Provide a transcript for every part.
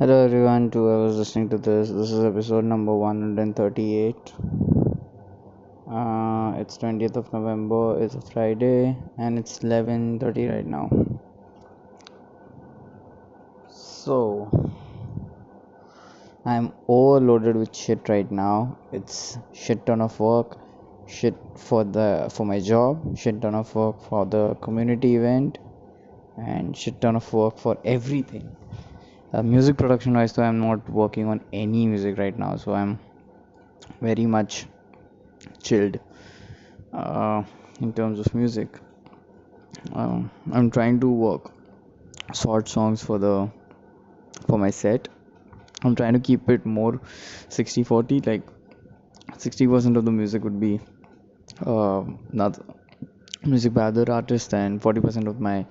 Hello everyone, to whoever's listening to this. This is episode number 138. Uh, it's 20th of November. It's a Friday, and it's 11:30 right now. So, I'm overloaded with shit right now. It's shit ton of work, shit for the for my job, shit ton of work for the community event, and shit ton of work for everything uh, music production wise though i'm not working on any music right now so i'm very much chilled uh, in terms of music. Um, i'm trying to work short songs for the for my set. I'm trying to keep it more 60 40 like 60% of the music would be uh, not music by other artists and 40% of my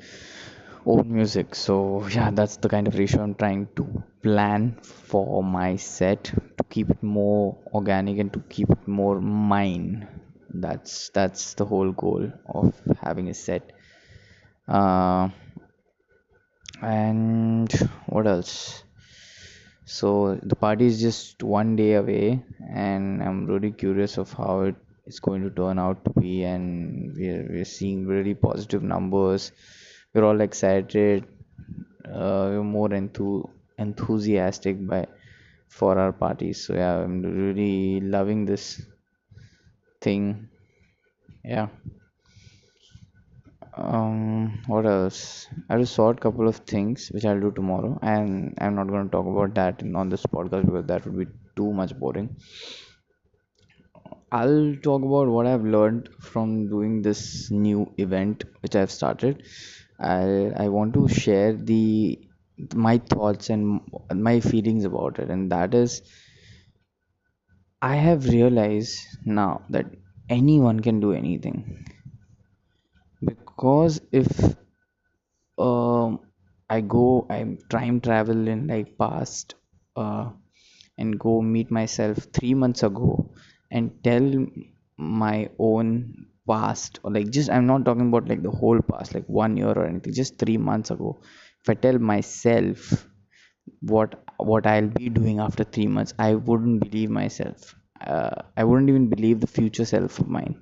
own music. So yeah that's the kind of ratio i'm trying to plan for my set to keep it more organic and to keep it more mine. That's that's the whole goal of having a set. Uh, and what else? So the party is just one day away and i'm really curious of how it is going to turn out to be and we're, we're seeing really positive numbers we're all excited uh, we're more enthu- enthusiastic by for our parties. So yeah i'm really loving this thing. Yeah. Um what else? I just saw a couple of things which i'll do tomorrow and i'm not going to talk about that in, on this podcast because that would be too much boring. I'll talk about what I've learned from doing this new event which I've started. I I want to share the my thoughts and my feelings about it, and that is I have realized now that anyone can do anything. Because if um I go I time travel in like past uh, and go meet myself three months ago and tell my own past or like just i'm not talking about like the whole past like one year or anything just three months ago. If i tell myself what what i'll be doing after three months i wouldn't believe myself. Uh, i wouldn't even believe the future self of mine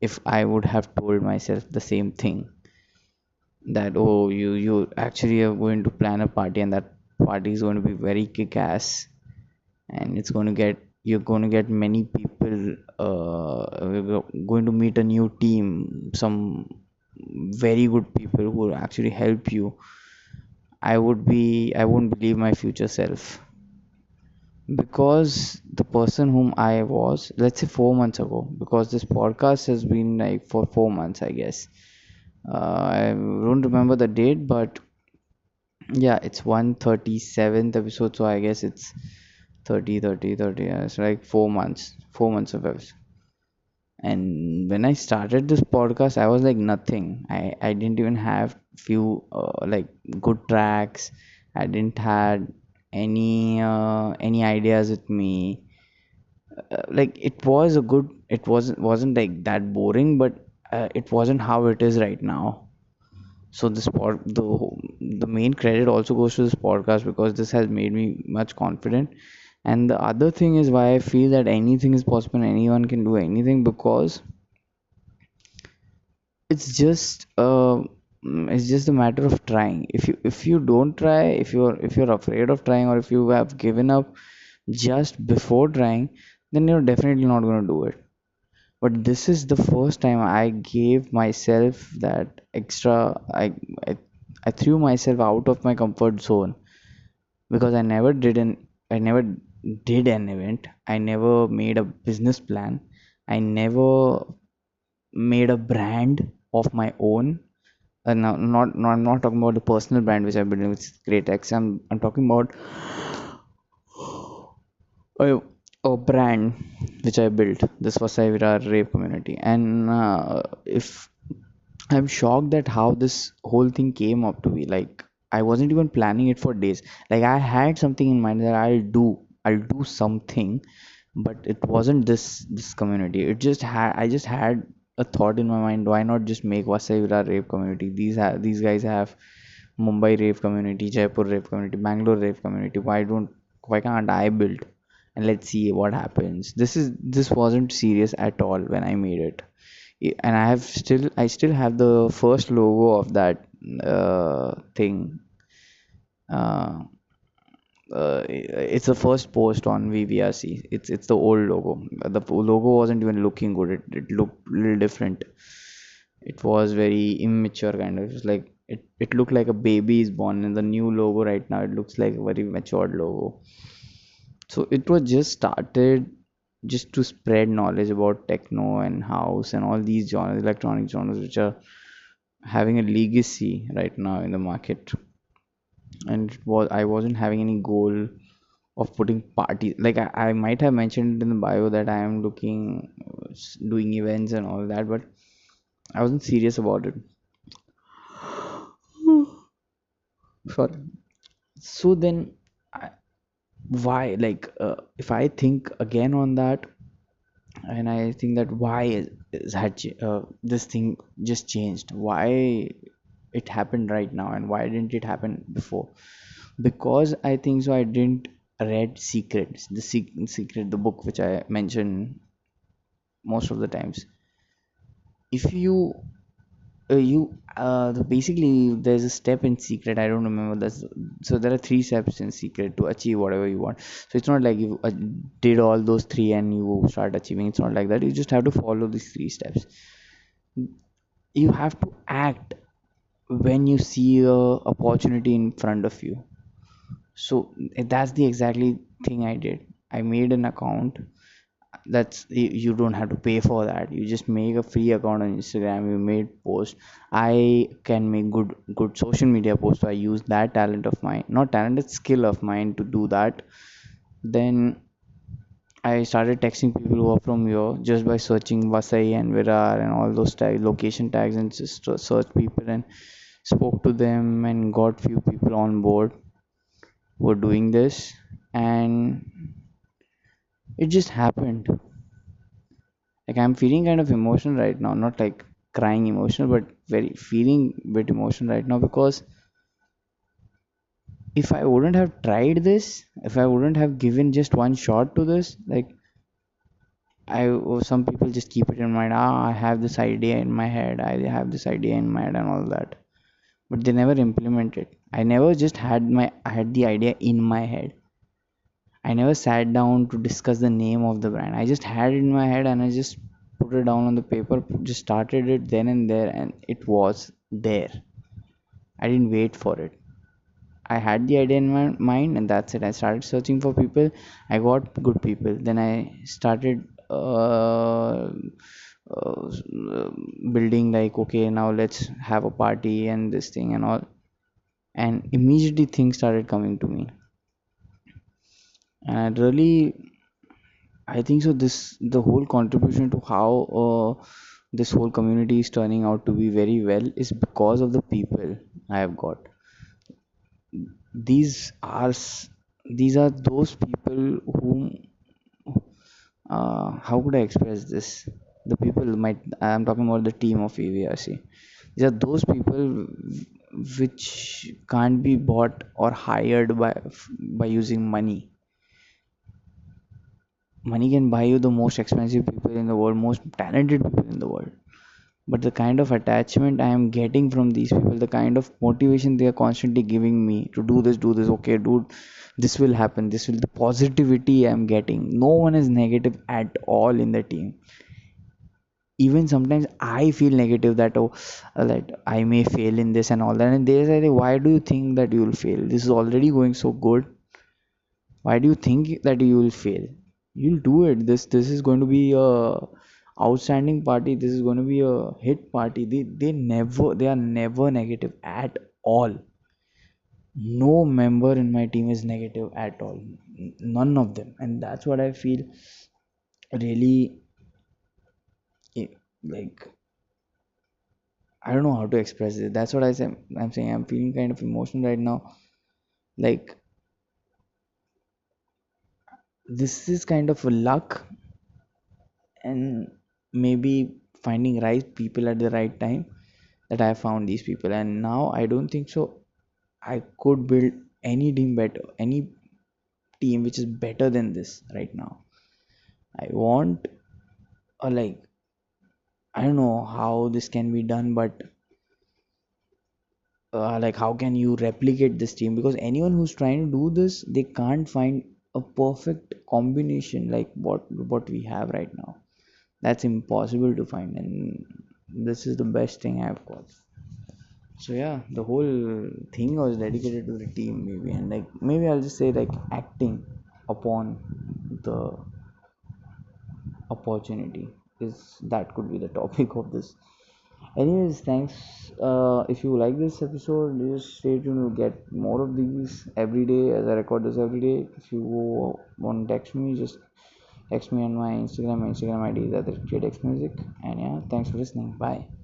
if i would have told myself the same thing. That oh you you actually are going to plan a party and that party is going to be very kick ass and it's going to get you're going to get many people uh, going to meet a new team some very good people who actually help you. I would be i won't believe my future self. Because the person whom i was let's say four months ago because this podcast has been like for four months i guess. Uh, i don't remember the date but yeah it's 137th episode so i guess it's 30 30 30 yeah, it's like four months four months of episode. And when i started this podcast i was like nothing. I i didn't even have few uh, like good tracks. I didn't had any uh, any ideas with me. Uh, like it was a good it wasn't wasn't like that boring but uh, it wasn't how it is right now. So this pod the the main credit also goes to this podcast because this has made me much confident and the other thing is why i feel that anything is possible anyone can do anything because it's just uh, it's just a matter of trying. If you if you don't try if you're if you're afraid of trying or if you have given up just before trying then you're definitely not going to do it. But this is the first time i gave myself that extra I, I i threw myself out of my comfort zone because i never did an i never did an event. I never made a business plan. I never made a brand of my own. Uh, no, not, i'm not talking about the personal brand which i'm building with great x. I'm i'm talking about a, a brand which i built. This was Savira rave community. And uh, if i'm shocked at how this whole thing came up to be. Like i wasn't even planning it for days. Like i had something in mind that i'll do i'll do something but it wasn't this this community. It just had i just had a thought in my mind why not just make Vasai Virar rave community? These have these guys have mumbai rave community jaipur rave community bangalore rave community. Why don't why can't i build? And let's see what happens. This is this wasn't serious at all when i made it. And i have still i still have the first logo of that uh, thing. Uh, uh, it's the first post on VVRC. It's it's the old logo. The logo wasn't even looking good. It, it looked a little different. It was very immature kind of. It like it, it looked like a baby is born. And the new logo right now, it looks like a very matured logo. So it was just started just to spread knowledge about techno and house and all these genres, electronic genres, which are having a legacy right now in the market and it was i wasn't having any goal of putting parties like I, I might have mentioned in the bio that i am looking doing events and all that but i wasn't serious about it. Sorry. So then I, why like uh, if i think again on that and i think that why is, is had uh, this thing just changed why it happened right now and why didn't it happen before? Because i think so i didn't read secrets the secret the book which i mentioned most of the times. If you uh, you uh, basically there's a step in secret i don't remember this so there are three steps in secret to achieve whatever you want. So it's not like you uh, did all those three and you start achieving it's not like that you just have to follow these three steps. You have to act when you see a opportunity in front of you. So that's the exactly thing i did. I made an account. That's you don't have to pay for that. You just make a free account on instagram. You made post. I can make good good social media posts. So i use that talent of mine not talent it's skill of mine to do that. Then I started texting people who are from here just by searching Vasai and Virar and all those tag, location tags and just search people and spoke to them and got few people on board who were doing this. And it just happened. Like i'm feeling kind of emotional right now. Not like crying emotional but very feeling bit emotional right now because if i wouldn't have tried this if i wouldn't have given just one shot to this like i or some people just keep it in mind ah i have this idea in my head i have this idea in my head and all that. But they never implemented i never just had my i had the idea in my head. I never sat down to discuss the name of the brand. I just had it in my head and i just put it down on the paper just started it then and there and it was there. I didn't wait for it i had the idea in my mind and that's it. I started searching for people. I got good people. Then i started uh, uh, building like okay now let's have a party and this thing and all. And immediately things started coming to me. And really i think so this the whole contribution to how uh, this whole community is turning out to be very well is because of the people i have got these are these are those people whom uh, how could i express this? The people might i'm talking about the team of VVRC these are those people which can't be bought or hired by by using money. Money can buy you the most expensive people in the world most talented people in the world but the kind of attachment i am getting from these people the kind of motivation they are constantly giving me to do this do this okay dude this will happen this will the positivity i am getting no one is negative at all in the team. Even sometimes i feel negative that oh uh, that i may fail in this and all that and they say why do you think that you will fail? This is already going so good. Why do you think that you will fail? You'll do it. This this is going to be a outstanding party this is going to be a hit party. They they never they are never negative at all. No member in my team is negative at all. None of them. And that's what i feel really like i don't know how to express it. That's what i say i'm saying. I'm feeling kind of emotional right now. Like this is kind of a luck. And maybe finding right people at the right time that i found these people and now i don't think so I could build any team better, any team which is better than this right now. I want a like I don't know how this can be done, but uh, like how can you replicate this team? Because anyone who's trying to do this, they can't find a perfect combination like what what we have right now. That's impossible to find, and this is the best thing I've got. So yeah the whole thing was dedicated to the team maybe and like maybe i'll just say like acting upon the opportunity is that could be the topic of this. Anyways thanks. Uh, if you like this episode just stay tuned to get more of these every day as i record this every day. If you want to text me just text me on my instagram. My instagram id is at the music. And yeah thanks for listening. Bye